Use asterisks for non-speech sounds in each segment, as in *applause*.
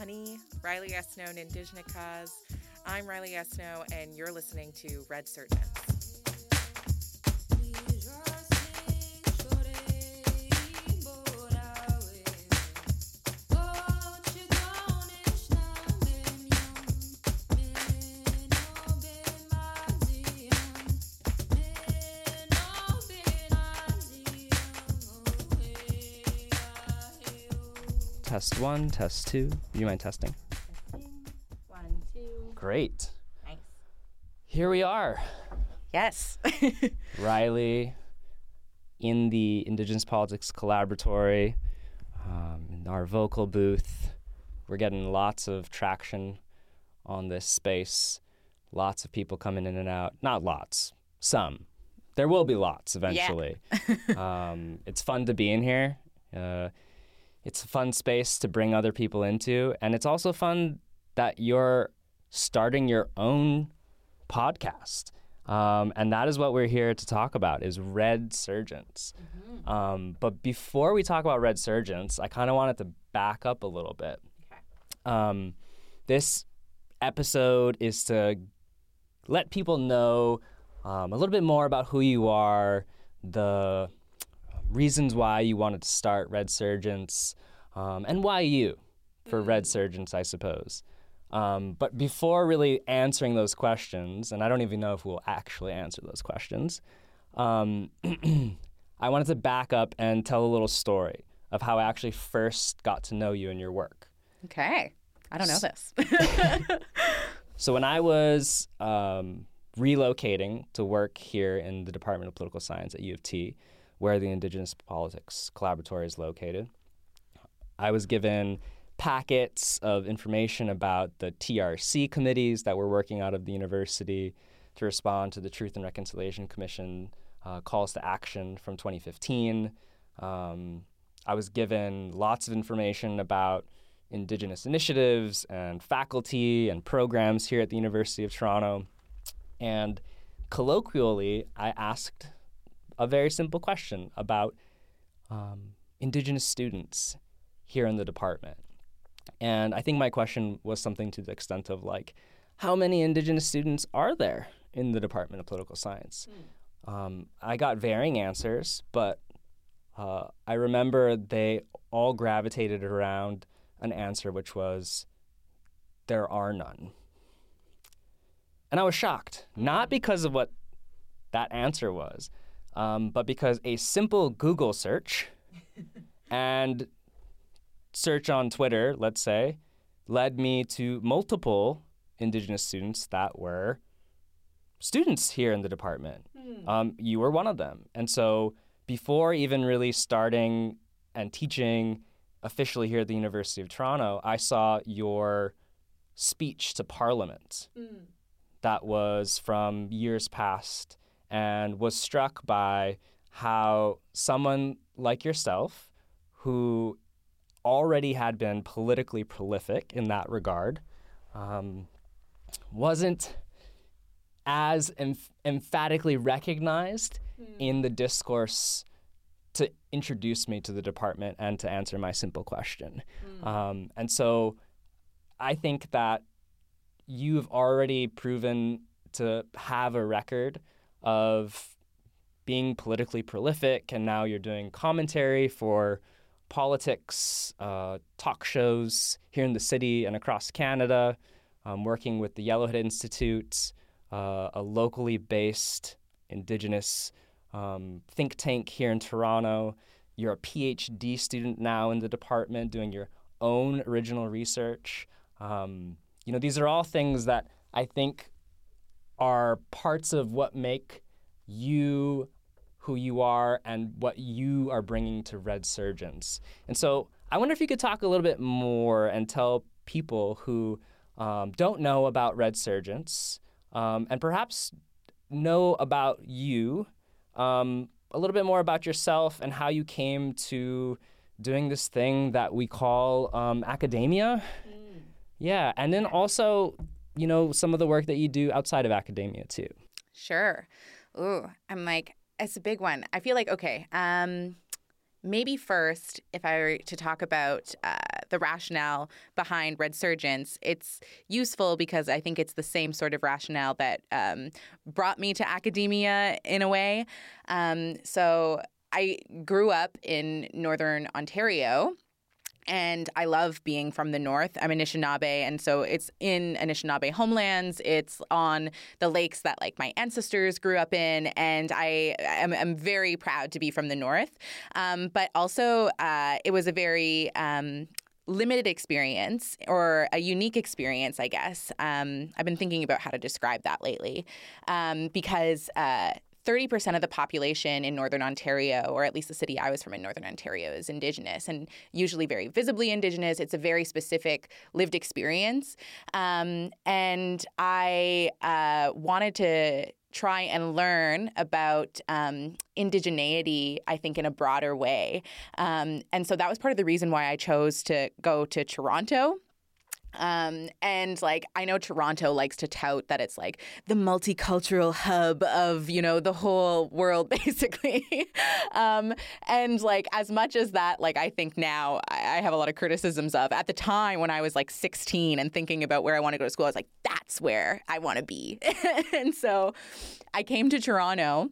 Ani, Riley Yesno, Indigenicas. I'm Riley Yesno, and you're listening to Redsurgence. Test one, test two. You mind testing? One, two. Great. Nice. Here we are. Yes. *laughs* Riley in the Indigenous Politics Collaboratory, um, in our vocal booth. We're getting lots of traction on this space. Lots of people coming in and out. Not lots, some. There will be lots eventually. *laughs* um, it's fun to be in here. Uh, it's a fun space to bring other people into. And it's also fun that you're starting your own podcast. Um, and that is what we're here to talk about is Redsurgence. Um, but before we talk about Redsurgence, I kind of wanted to back up a little bit. Okay. Um, this episode is to let people know um, a little bit more about who you are, the reasons why you wanted to start Redsurgence, um, and why you for Redsurgence, I suppose. Um, but before really answering those questions, and I don't even know if we'll actually answer those questions, um, *clears throat* I wanted to back up and tell a little story of how I actually first got to know you and your work. Okay. I don't know this. *laughs* So when I was um, relocating to work here in the Department of Political Science at U of T, where the Indigenous Politics Collaboratory is located, I was given packets of information about the TRC committees that were working out of the university to respond to the Truth and Reconciliation Commission uh, calls to action from 2015. Um, I was given lots of information about Indigenous initiatives and faculty and programs here at the University of Toronto. And colloquially, I asked a very simple question about um, Indigenous students here in the department. And I think my question was something to the extent of like, how many Indigenous students are there in the Department of Political Science? Um, I got varying answers, but uh, I remember they all gravitated around an answer which was, there are none. And I was shocked, not because of what that answer was, um, but because a simple Google search and search on Twitter, let's say, led me to multiple Indigenous students that were students here in the department. Um, you were one of them. And so before even really starting and teaching officially here at the University of Toronto, I saw your speech to Parliament that was from years past and was struck by how someone like yourself, who already had been politically prolific in that regard, um, wasn't as emph- emphatically recognized in the discourse to introduce me to the department and to answer my simple question. Um, and so I think that you've already proven to have a record of being politically prolific, and now you're doing commentary for politics, uh, talk shows here in the city and across Canada, um, working with the Yellowhead Institute, uh, a locally based Indigenous um, think tank here in Toronto. You're a PhD student now in the department doing your own original research. Um, you know, these are all things that I think are parts of what make you who you are and what you are bringing to Redsurgence. And so I wonder if you could talk a little bit more and tell people who um, don't know about Redsurgence um, and perhaps know about you um, a little bit more about yourself and how you came to doing this thing that we call um, academia. Yeah, and then also, you know, some of the work that you do outside of academia too. Sure. Ooh, I'm like, it's a big one. I feel like, okay, um, maybe first, if I were to talk about uh, the rationale behind Redsurgence, it's useful because I think it's the same sort of rationale that um, brought me to academia in a way. Um, so I grew up in northern Ontario and I love being from the north. I'm Anishinaabe, and so it's in Anishinaabe homelands. It's on the lakes that like my ancestors grew up in, and I am I'm very proud to be from the north. Um, but also, uh, it was a very um, limited experience or a unique experience, I guess. Um, I've been thinking about how to describe that lately um, because uh, 30% of the population in Northern Ontario, or at least the city I was from in Northern Ontario, is Indigenous and usually very visibly Indigenous. It's a very specific lived experience. Um, and I uh, wanted to try and learn about um, indigeneity, I think, in a broader way. Um, and so that was part of the reason why I chose to go to Toronto. Um, and like I know Toronto likes to tout that it's like the multicultural hub of you know the whole world *laughs* basically. um, and like as much as that, like I think now I have a lot of criticisms of. At the time when I was like 16 and thinking about where I want to go to school, I was like, that's where I want to be. *laughs* and so I came to Toronto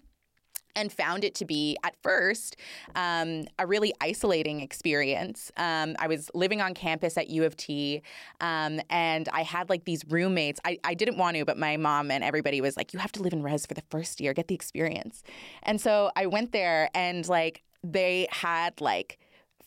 and found it to be at first um, a really isolating experience. Um, I was living on campus at U of T, um, and I had like these roommates. I, I didn't want to, but my mom and everybody was like, "You have to live in res for the first year, get the experience." And so I went there, and like they had like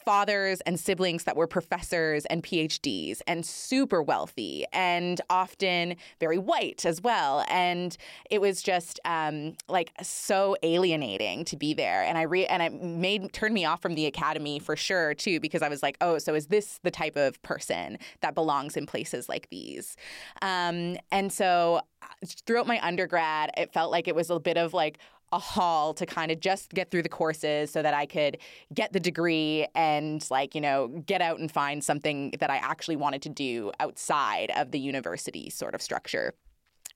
fathers and siblings that were professors and PhDs and super wealthy and often very white as well. And it was just um, like so alienating to be there. And I re- and it made turned me off from the academy for sure too because I was like, oh, so is this the type of person that belongs in places like these? Um, and so uh, throughout my undergrad, it felt like it was a bit of like a haul to kind of just get through the courses so that I could get the degree and like, you know, get out and find something that I actually wanted to do outside of the university sort of structure.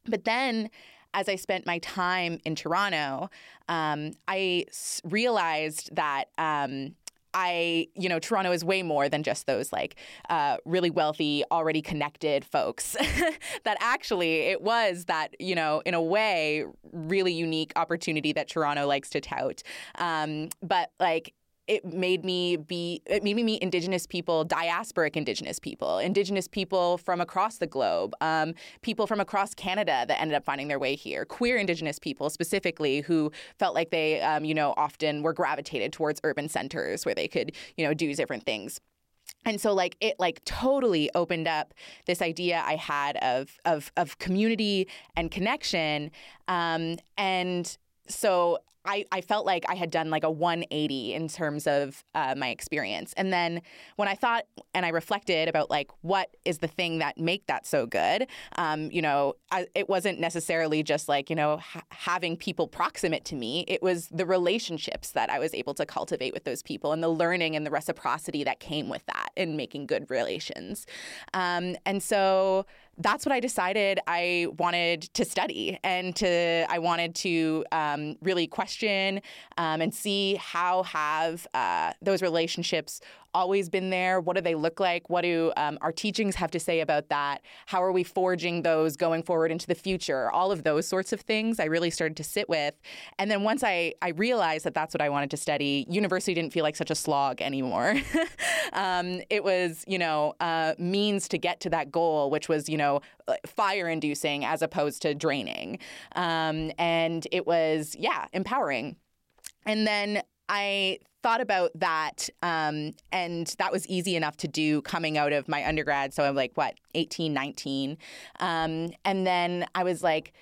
But then as I spent my time in Toronto, um, I realized that um, I, you know, Toronto is way more than just those like uh, really wealthy, already connected folks. *laughs* that actually it was that, you know, in a way, really unique opportunity that Toronto likes to tout. Um, but like it made me be it made me meet indigenous people diasporic indigenous people indigenous people from across the globe um, people from across canada that ended up finding their way here queer indigenous people specifically who felt like they um, you know often were gravitated towards urban centers where they could you know do different things. And so like it like totally opened up this idea i had of of of community and connection. Um, and so I, I felt like I had done like a 180 in terms of uh, my experience. And then when I thought and I reflected about like what is the thing that make that so good, um, you know, I, it wasn't necessarily just like you know ha- having people proximate to me. It was the relationships that I was able to cultivate with those people and the learning and the reciprocity that came with that in making good relations. Um, and so that's what I decided I wanted to study and to I wanted to um, really question um, and see how have uh, those relationships always been there? What do they look like? What do um, our teachings have to say about that? How are we forging those going forward into the future? All of those sorts of things I really started to sit with. And then once I, I realized that that's what I wanted to study, university didn't feel like such a slog anymore. *laughs* um, it was, you know, uh, means to get to that goal, which was, you know, uh, fire inducing as opposed to draining. Um, and it was, yeah, empowering. And then I thought about that, um, and that was easy enough to do coming out of my undergrad. So I'm like, what, 18, 19? Um, and then I was like,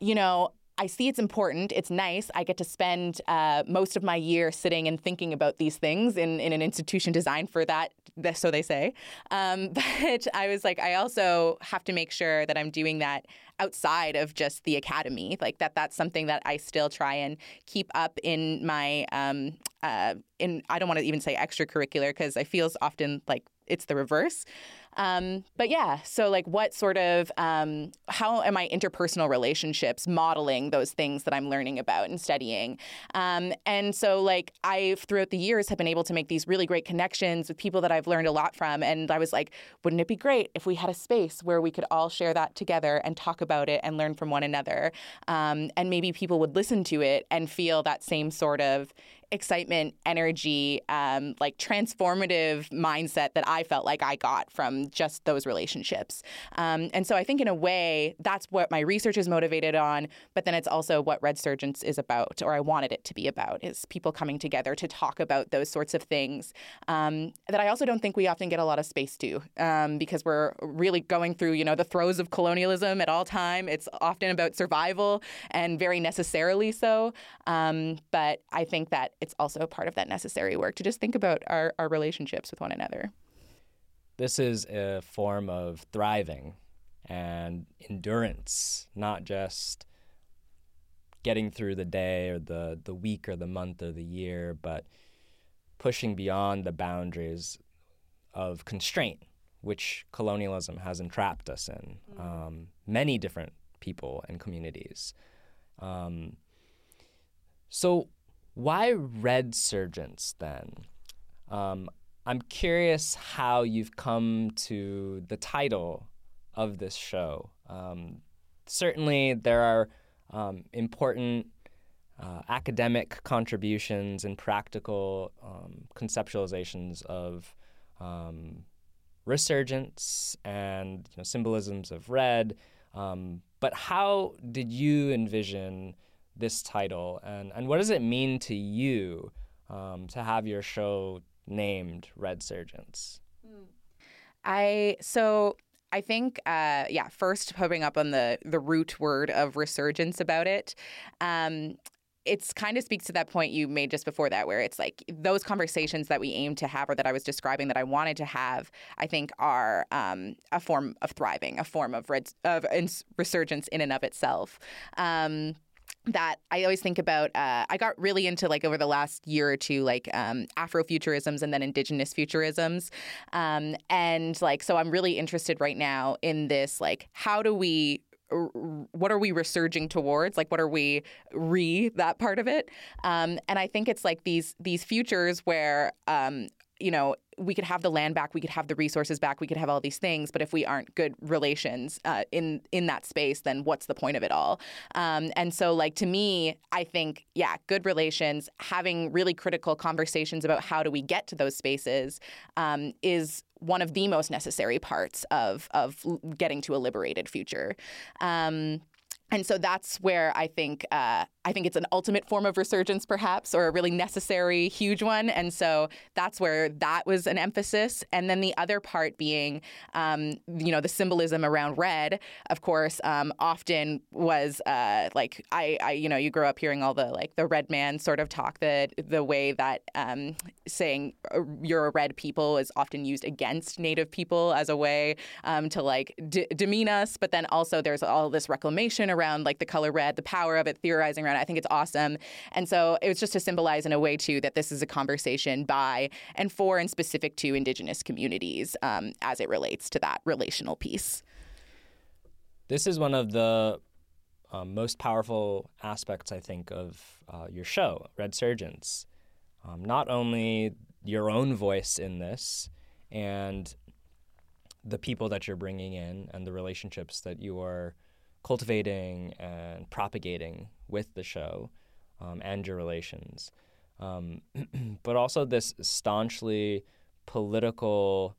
you know, I see it's important. It's nice. I get to spend uh, most of my year sitting and thinking about these things in, in an institution designed for that, so they say. Um, *laughs* but I was like, I also have to make sure that I'm doing that outside of just the academy, like that. That's something that I still try and keep up in my um, uh, in. I don't want to even say extracurricular because I feel often like it's the reverse. Um, but yeah, so like what sort of, um, how am I interpersonal relationships modeling those things that I'm learning about and studying? Um, and so like I, throughout the years, have been able to make these really great connections with people that I've learned a lot from. And I was like, wouldn't it be great if we had a space where we could all share that together and talk about it and learn from one another? Um, and maybe people would listen to it and feel that same sort of excitement, energy, um, like transformative mindset that I felt like I got from just those relationships. Um, and so I think in a way that's what my research is motivated on, but then it's also what Red Redsurgence is about, or I wanted it to be about, is people coming together to talk about those sorts of things um, that I also don't think we often get a lot of space to um, because we're really going through, you know, the throes of colonialism at all time. It's often about survival and very necessarily so. Um, but I think that it's also part of that necessary work to just think about our, our relationships with one another. This is a form of thriving and endurance, not just getting through the day or the, the week or the month or the year, but pushing beyond the boundaries of constraint, which colonialism has entrapped us in, mm. um, many different people and communities. Um, so, why Redsurgence then? Um, I'm curious how you've come to the title of this show. Um, certainly, there are um, important uh, academic contributions and practical um, conceptualizations of um, resurgence and you know, symbolisms of red. Um, but how did you envision this title, and and what does it mean to you um, to have your show named Redsurgence? I so I think, uh, yeah, first putting up on the the root word of resurgence about it. Um, it's kind of speaks to that point you made just before that, where it's like those conversations that we aim to have, or that I was describing that I wanted to have, I think are um, a form of thriving, a form of red, of resurgence in and of itself. Um, that I always think about. Uh, I got really into like over the last year or two, like um, Afrofuturisms and then Indigenous futurisms, um, and like so I'm really interested right now in this. Like, how do we what are we resurging towards like what are we re that part of it um, and i think it's like these these futures where um, you know we could have the land back, we could have the resources back, we could have all these things, but if we aren't good relations uh, in in that space, then what's the point of it all? Um, and so, like to me, I think, yeah, good relations, having really critical conversations about how do we get to those spaces, um, is one of the most necessary parts of of getting to a liberated future. Um, and so that's where I think uh, I think it's an ultimate form of resurgence, perhaps, or a really necessary, huge one. And so that's where that was an emphasis. And then the other part being, um, you know, the symbolism around red, of course, um, often was uh, like I, I, you know, you grow up hearing all the like the red man sort of talk. The the way that um, saying uh, you're a red people is often used against Native people as a way um, to like d- demean us. But then also there's all this reclamation around like the color red, the power of it, theorizing around. It. I think it's awesome, and so it was just to symbolize in a way too that this is a conversation by and for and specific to Indigenous communities um, as it relates to that relational piece. This is one of the um, most powerful aspects, I think, of uh, your show, Redsurgence. Um, not only your own voice in this and the people that you're bringing in and the relationships that you are cultivating and propagating with the show um, and your relations, um, *clears throat* but also this staunchly political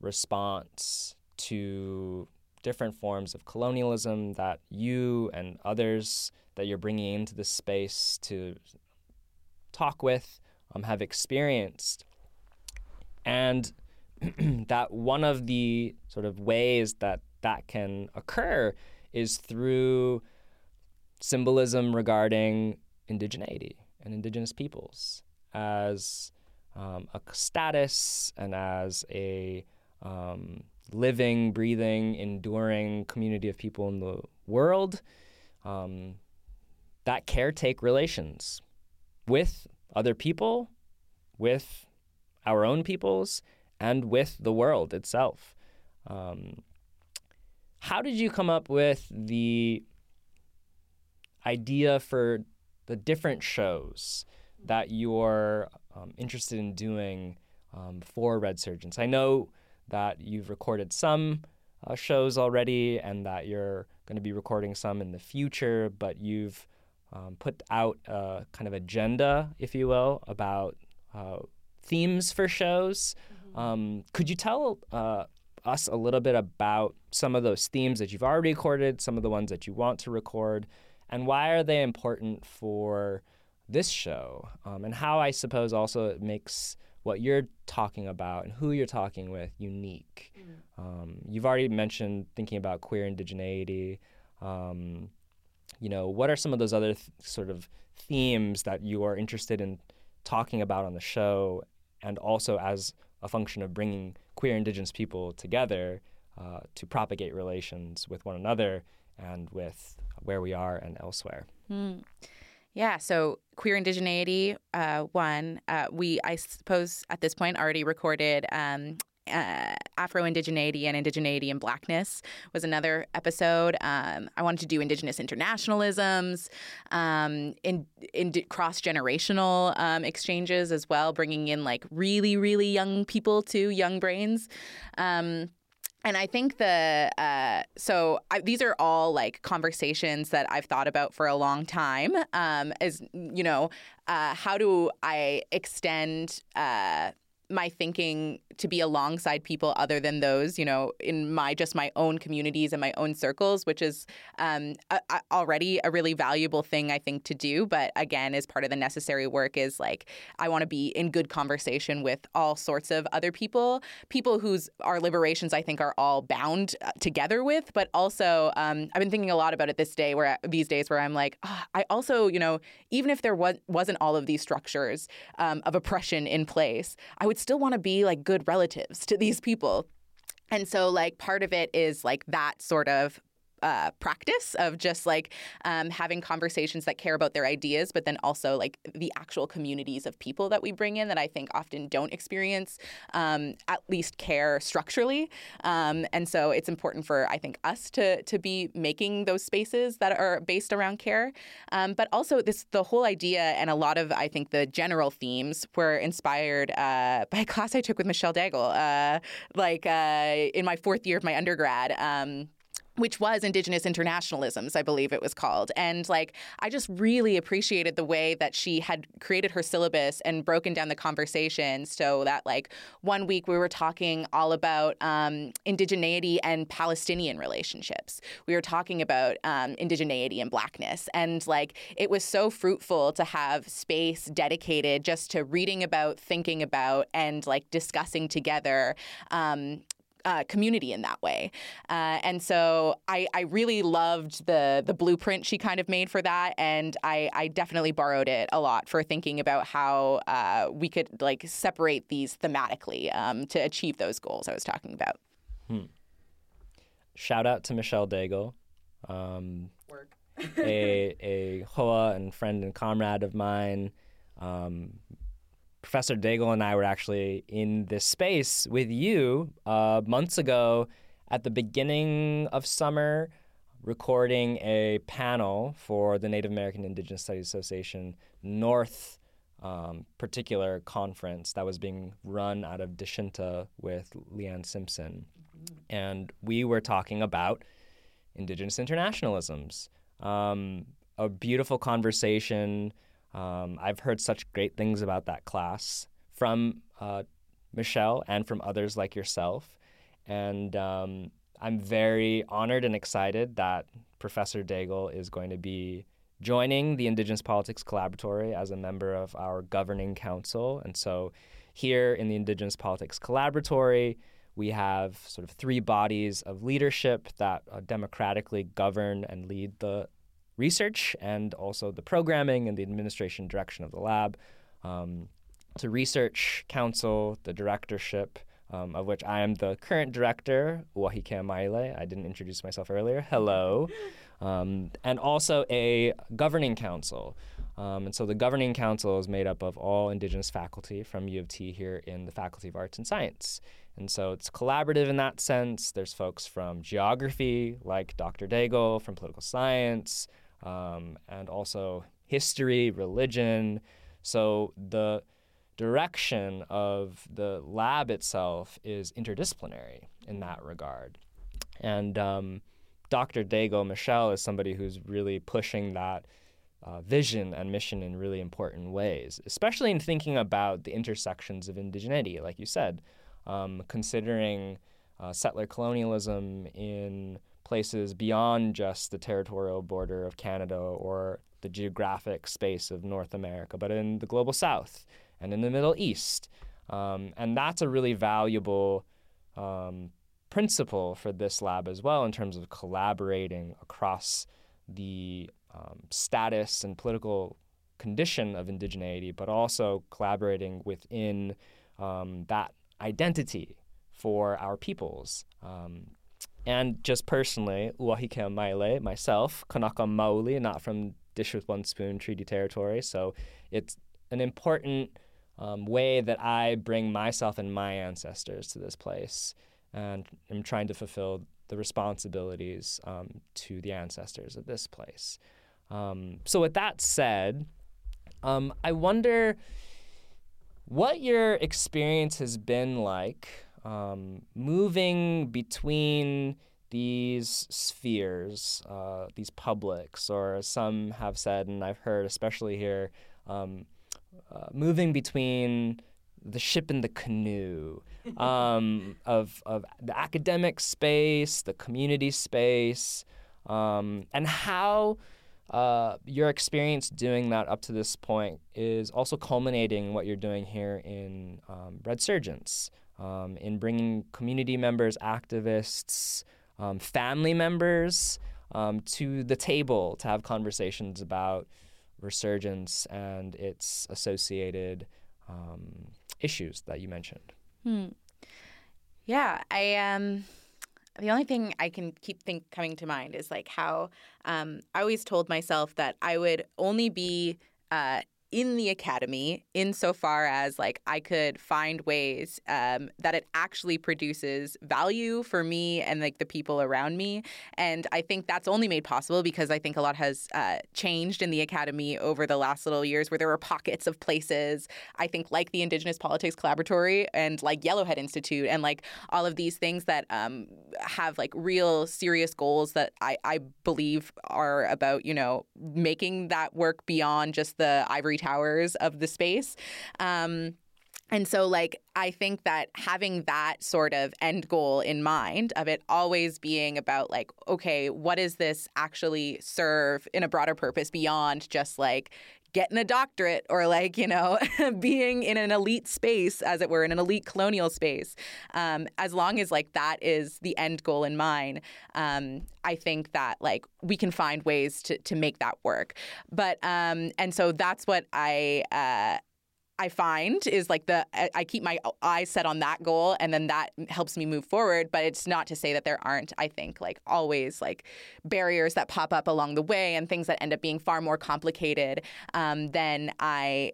response to different forms of colonialism that you and others that you're bringing into this space to talk with um, have experienced. And *clears throat* that one of the sort of ways that that can occur is through symbolism regarding indigeneity and indigenous peoples as um, a status and as a um, living, breathing, enduring community of people in the world um, that caretake relations with other people, with our own peoples, and with the world itself. Um, how did you come up with the idea for the different shows that you're um, interested in doing um, for Redsurgence? I know that you've recorded some uh, shows already and that you're going to be recording some in the future, but you've um, put out a kind of agenda, if you will, about uh, themes for shows. Mm-hmm. Um, could you tell uh, us a little bit about some of those themes that you've already recorded, some of the ones that you want to record, and why are they important for this show? Um, and how I suppose also it makes what you're talking about and who you're talking with unique. Mm. Um, you've already mentioned thinking about queer indigeneity. Um, you know, what are some of those other th- sort of themes that you are interested in talking about on the show, and also as a function of bringing queer indigenous people together uh, to propagate relations with one another and with where we are and elsewhere. Mm. Yeah, so queer indigeneity, uh, one, uh, we, I suppose, at this point already recorded um, uh, Afro indigeneity and indigeneity and blackness was another episode. Um, I wanted to do indigenous internationalisms, um, in, in cross generational um, exchanges as well, bringing in like really, really young people to young brains. Um, and I think the uh, so I, these are all like conversations that I've thought about for a long time. Um, as you know, uh, how do I extend uh, my thinking to be alongside people other than those, you know, in my just my own communities and my own circles, which is um, a, a, already a really valuable thing I think to do. But again, as part of the necessary work, is like I want to be in good conversation with all sorts of other people, people whose our liberations I think are all bound uh, together with. But also, um, I've been thinking a lot about it this day, where these days where I'm like, oh, I also, you know, even if there was wasn't all of these structures um, of oppression in place, I would still want to be like good relatives to these people. And so, like, part of it is like that sort of uh, practice of just like um, having conversations that care about their ideas, but then also like the actual communities of people that we bring in that I think often don't experience um, at least care structurally. Um, and so it's important for I think us to to be making those spaces that are based around care, um, but also this the whole idea and a lot of I think the general themes were inspired uh, by a class I took with Michelle Daigle, uh, like uh, in my fourth year of my undergrad. Which was Indigenous Internationalisms, I believe it was called. And like, I just really appreciated the way that she had created her syllabus and broken down the conversation so that, like, one week we were talking all about um, indigeneity and Palestinian relationships. We were talking about um, indigeneity and blackness. And like, it was so fruitful to have space dedicated just to reading about, thinking about, and like discussing together um, uh, community in that way. Uh, and so I, I really loved the the blueprint she kind of made for that, and I, I definitely borrowed it a lot for thinking about how uh, we could like separate these thematically um, to achieve those goals I was talking about. Hmm. Shout out to Michelle Daigle. Um, a a Hoa and friend and comrade of mine. Um, Professor Daigle and I were actually in this space with you uh, months ago at the beginning of summer, recording a panel for the Native American Indigenous Studies Association North um, particular conference that was being run out of Dechinta with Leanne Simpson. And we were talking about Indigenous internationalisms. Um, a beautiful conversation um, I've heard such great things about that class from uh, Michelle and from others like yourself. And um, I'm very honored and excited that Professor Daigle is going to be joining the Indigenous Politics Collaboratory as a member of our governing council. And so here in the Indigenous Politics Collaboratory, we have sort of three bodies of leadership that uh, democratically govern and lead the research and also the programming and the administration direction of the lab. Um, to research council, the directorship, um, of which I am the current director, Uahikea Maile. I didn't introduce myself earlier. Hello. *laughs* Um, and also a governing council. Um, and so the governing council is made up of all Indigenous faculty from U of T here in the Faculty of Arts and Science. And so it's collaborative in that sense. There's folks from geography, like Dr. Daigle, from political science, um, and also history, religion. So the direction of the lab itself is interdisciplinary in that regard. And um, Dr. Daigle Michelle is somebody who's really pushing that uh, vision and mission in really important ways, especially in thinking about the intersections of indigeneity, like you said, um, considering uh, settler colonialism in places beyond just the territorial border of Canada or the geographic space of North America, but in the global south and in the Middle East. Um, and that's a really valuable um, principle for this lab as well in terms of collaborating across the um, status and political condition of indigeneity, but also collaborating within um, that identity for our peoples. And just personally, Uahikea Maile, myself, Kanaka Maoli, not from Dish with One Spoon Treaty Territory. So it's an important um, way that I bring myself and my ancestors to this place. And I'm trying to fulfill the responsibilities um, to the ancestors of this place. Um, so, with that said, um, I wonder what your experience has been like um, moving between these spheres, uh, these publics, or some have said, and I've heard, especially here, um, uh, moving between the ship and the canoe *laughs* um, of, of the academic space, the community space, um, and how uh, your experience doing that up to this point is also culminating what you're doing here in um, Redsurgence, um, in bringing community members, activists, um, family members um, to the table to have conversations about resurgence and its associated um, issues that you mentioned. Hmm. Yeah, I um the only thing I can keep think coming to mind is like how um, I always told myself that I would only be uh, in the academy insofar as like I could find ways um, that it actually produces value for me and like the people around me. And I think that's only made possible because I think a lot has uh, changed in the academy over the last little years where there were pockets of places, I think like the Indigenous Politics Collaboratory and like Yellowhead Institute and like all of these things that um, have like real serious goals that I, I believe are about, you know, making that work beyond just the ivory towers of the space. Um, and so, like, I think that having that sort of end goal in mind of it always being about, like, okay, what does this actually serve in a broader purpose beyond just like getting a doctorate or like you know *laughs* being in an elite space as it were in an elite colonial space. Um, as long as like that is the end goal in mind um, i think that like we can find ways to, to make that work. But um, and so that's what i uh, I find is like the I keep my eyes set on that goal and then that helps me move forward but it's not to say that there aren't I think like always like barriers that pop up along the way and things that end up being far more complicated um, than I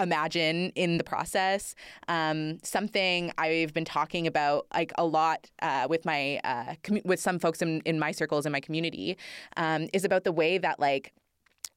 imagine in the process. Um, something I've been talking about like a lot uh, with my uh, com- with some folks in, in my circles in my community um, is about the way that like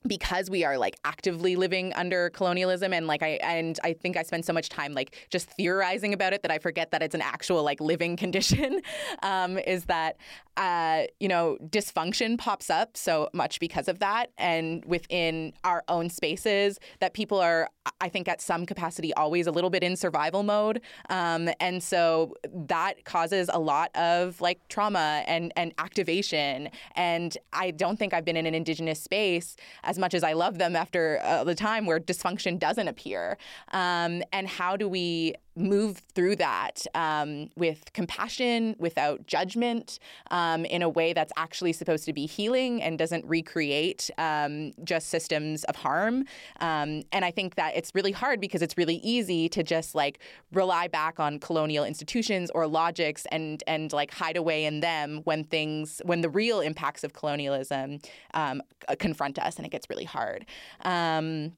because we are like actively living under colonialism and like I and I think I spend so much time like just theorizing about it that I forget that it's an actual like living *laughs* condition um, is that uh, you know dysfunction pops up so much because of that. And within our own spaces that people are I think at some capacity always a little bit in survival mode. Um, and so that causes a lot of like trauma and and activation. And I don't think I've been in an indigenous space as much as I love them after uh, the time where dysfunction doesn't appear. Um, and how do we move through that um, with compassion, without judgment, um, in a way that's actually supposed to be healing and doesn't recreate um, just systems of harm. Um, and I think that it's really hard because it's really easy to just like rely back on colonial institutions or logics and and like hide away in them when things when the real impacts of colonialism um, confront us, and it gets really hard. Um,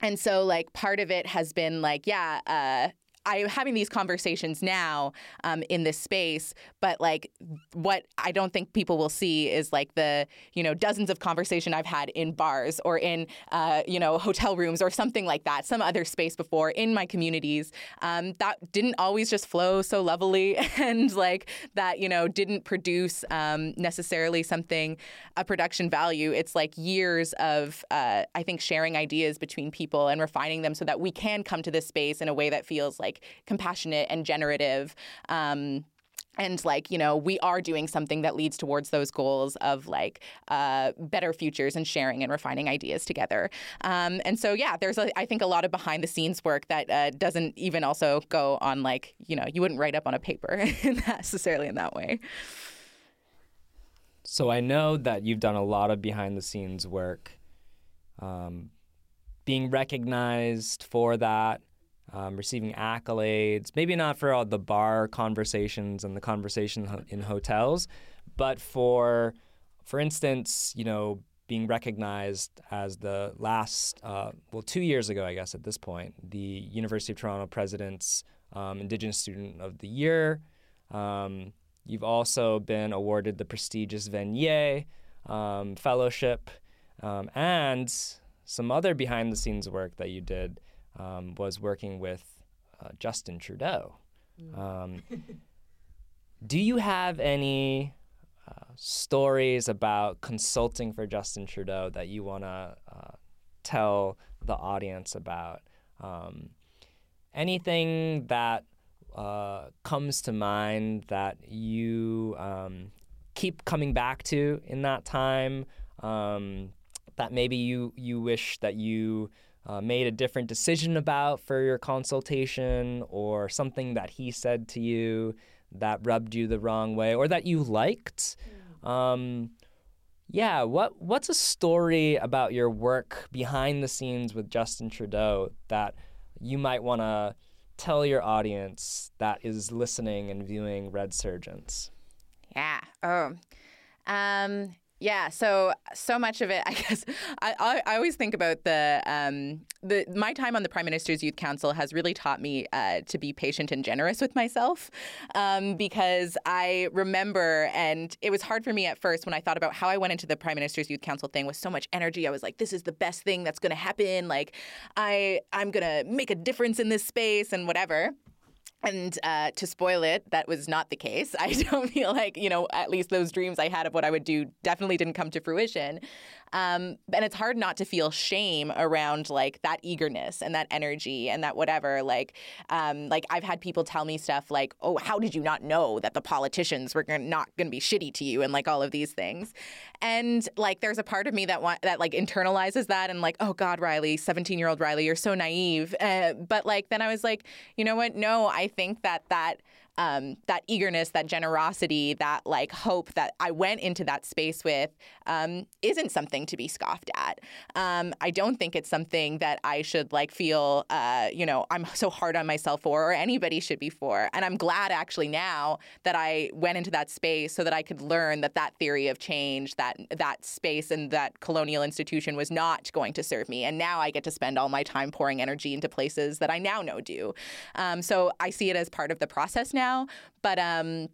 and so, like, part of it has been like, yeah, uh, I'm having these conversations now um, in this space, but like what I don't think people will see is like the you know dozens of conversation I've had in bars or in uh, you know hotel rooms or something like that, some other space before in my communities um, that didn't always just flow so levelly *laughs* and like that you know didn't produce um, necessarily something a production value. It's like years of uh, I think sharing ideas between people and refining them so that we can come to this space in a way that feels like like compassionate and generative. Um, and like you know we are doing something that leads towards those goals of like uh, better futures and sharing and refining ideas together um, and so yeah there's a, I think a lot of behind the scenes work that uh, doesn't even also go on like you know you wouldn't write up on a paper *laughs* necessarily in that way so i know that you've done a lot of behind the scenes work um, being recognized for that um, receiving accolades, maybe not for all the bar conversations and the conversation in hotels, but for, for instance, you know, being recognized as the last, uh, well, two years ago, I guess at this point, the University of Toronto President's um, Indigenous Student of the Year. Um, you've also been awarded the prestigious Vanier um, Fellowship um, and some other behind the scenes work that you did um, was working with uh, Justin Trudeau. Mm. Um, *laughs* do you have any uh, stories about consulting for Justin Trudeau that you want to uh, tell the audience about? Um, anything that uh, comes to mind that you um, keep coming back to in that time? Um, that maybe you you wish that you uh, made a different decision about for your consultation or something that he said to you that rubbed you the wrong way or that you liked. Mm. Um, yeah, what what's a story about your work behind the scenes with Justin Trudeau that you might want to tell your audience that is listening and viewing Redsurgence? Yeah. Oh. Um, yeah, so so much of it, *laughs* I guess, I, I, I always think about the um, the my time on the Prime Minister's Youth Council has really taught me uh, to be patient and generous with myself, um, because I remember, and it was hard for me at first when I thought about how I went into the Prime Minister's Youth Council thing with so much energy. I was like, this is the best thing that's going to happen. Like, I I'm gonna make a difference in this space and whatever. And uh, to spoil it, that was not the case. *laughs* I don't feel like, you know, at least those dreams I had of what I would do definitely didn't come to fruition. Um, and it's hard not to feel shame around like that eagerness and that energy and that whatever. Like, um, like I've had people tell me stuff like, "Oh, how did you not know that the politicians were gonna, not going to be shitty to you?" and like all of these things. And like, there's a part of me that want, that like internalizes that and like, "Oh God, Riley, 17 year old Riley, you're so naive." Uh, but like, then I was like, you know what? No, I think that that um, that eagerness, that generosity, that like hope that I went into that space with um, isn't something to be scoffed at. Um, I don't think it's something that I should like feel, uh, you know, I'm so hard on myself for, or anybody should be for. And I'm glad actually now that I went into that space so that I could learn that that theory of change, that that space and that colonial institution was not going to serve me. And now I get to spend all my time pouring energy into places that I now know do. Um, so I see it as part of the process now now. But um,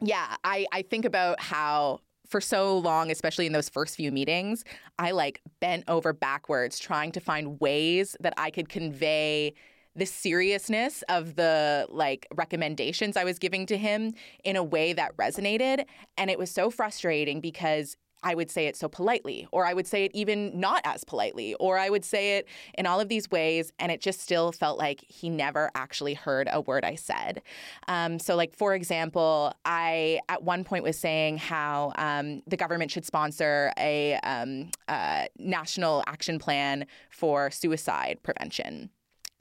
yeah, I, I think about how for so long, especially in those first few meetings, I like bent over backwards trying to find ways that I could convey the seriousness of the like recommendations I was giving to him in a way that resonated. And it was so frustrating because I would say it so politely, or I would say it even not as politely, or I would say it in all of these ways, and it just still felt like he never actually heard a word I said. Um, so, like for example, I at one point was saying how um, the government should sponsor a um, uh, national action plan for suicide prevention.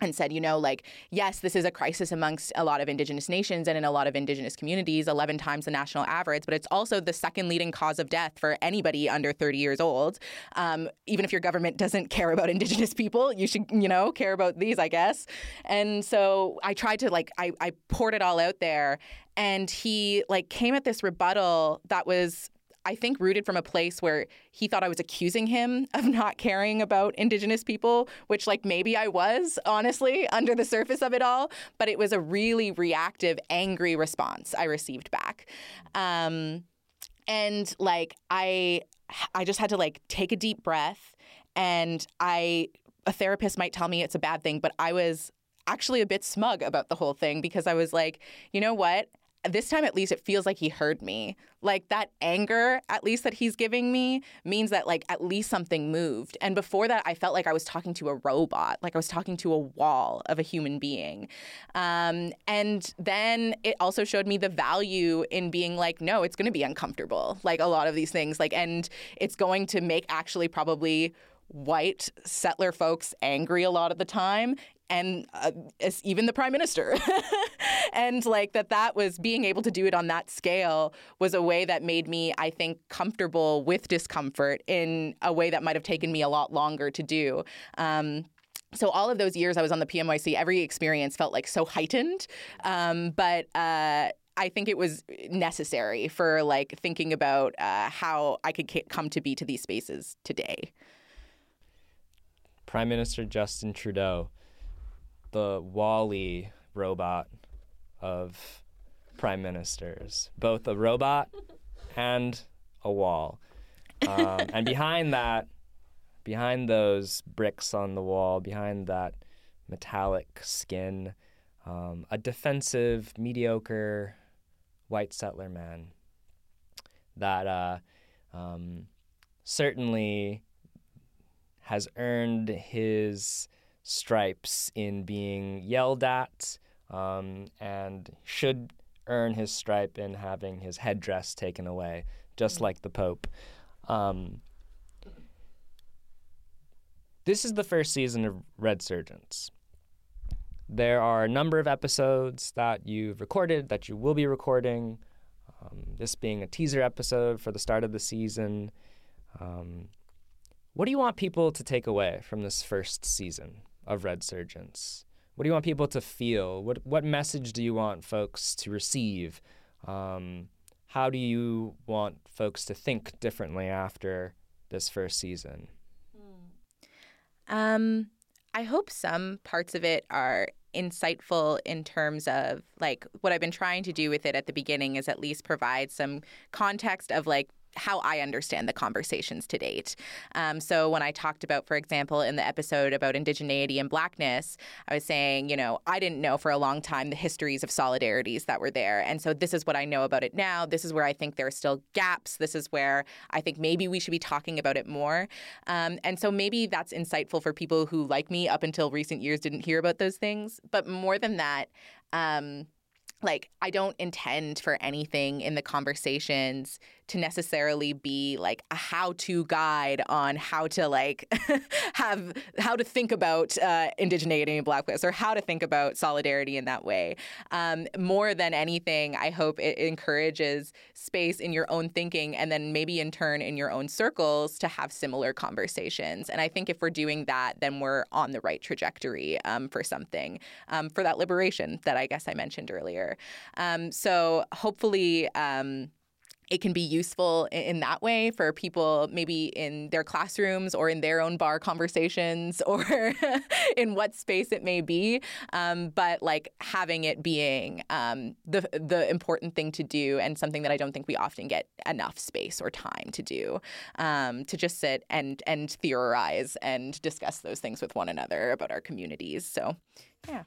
And said, you know, like, yes, this is a crisis amongst a lot of Indigenous nations and in a lot of Indigenous communities, 11 times the national average, but it's also the second leading cause of death for anybody under 30 years old. Um, even if your government doesn't care about Indigenous people, you should, you know, care about these, I guess. And so I tried to, like, I, I poured it all out there. And he, like, came at this rebuttal that was I think rooted from a place where he thought I was accusing him *laughs* of not caring about Indigenous people, which, like, maybe I was, honestly, under the surface of it all. But it was a really reactive, angry response I received back. Um, and, like, I, I just had to, like, take a deep breath. And I, a therapist might tell me it's a bad thing, but I was actually a bit smug about the whole thing because I was like, you know what? This time at least it feels like he heard me. Like that anger at least that he's giving me means that like at least something moved. And before that i felt like i was talking to a robot like i was talking to a wall of a human being. Um, and then it also showed me the value in being like no it's going to be uncomfortable like a lot of these things. Like and it's going to make actually probably white settler folks angry a lot of the time and uh, even the prime minister *laughs* and like that that was being able to do it on that scale was a way that made me i think comfortable with discomfort in a way that might have taken me a lot longer to do um, so all of those years I was on the PMYC, every experience felt like so heightened. Um, but uh, I think it was necessary for like thinking about uh, how I could come to be to these spaces today. Prime Minister Justin Trudeau the WALL-E robot of prime ministers, both a robot *laughs* and a wall. Um, and behind that, behind those bricks on the wall, behind that metallic skin, um, a defensive, mediocre white settler man that uh, um, certainly has earned his stripes in being yelled at um, and should earn his stripe in having his headdress taken away, just like the Pope. Um, this is the first season of Redsurgence. There are a number of episodes that you've recorded, that you will be recording. Um, this being a teaser episode for the start of the season. Um, what do you want people to take away from this first season? Of Redsurgence? What do you want people to feel? What what message do you want folks to receive? Um, how do you want folks to think differently after this first season? Um, I hope some parts of it are insightful in terms of like what I've been trying to do with it at the beginning is at least provide some context of like how I understand the conversations to date. Um, so when I talked about, for example, in the episode about indigeneity and blackness, I was saying, you know, I didn't know for a long time the histories of solidarities that were there. And so this is what I know about it now. This is where I think there are still gaps. This is where I think maybe we should be talking about it more. Um, and so maybe that's insightful for people who, like me, up until recent years didn't hear about those things. But more than that, um, like I don't intend for anything in the conversations to necessarily be like a how-to guide on how to like *laughs* have how to think about uh, indigeneity and blackness or how to think about solidarity in that way. Um, more than anything, I hope it encourages space in your own thinking and then maybe in turn in your own circles to have similar conversations. And I think if we're doing that, then we're on the right trajectory um, for something um, for that liberation that I guess I mentioned earlier. Um, so hopefully um, it can be useful in, that way for people maybe in their classrooms or in their own bar conversations *laughs* or in what space it may be. Um, but like having it being um, the the important thing to do and something that I don't think we often get enough space or time to do um, to just sit and and theorize and discuss those things with one another about our communities. So yeah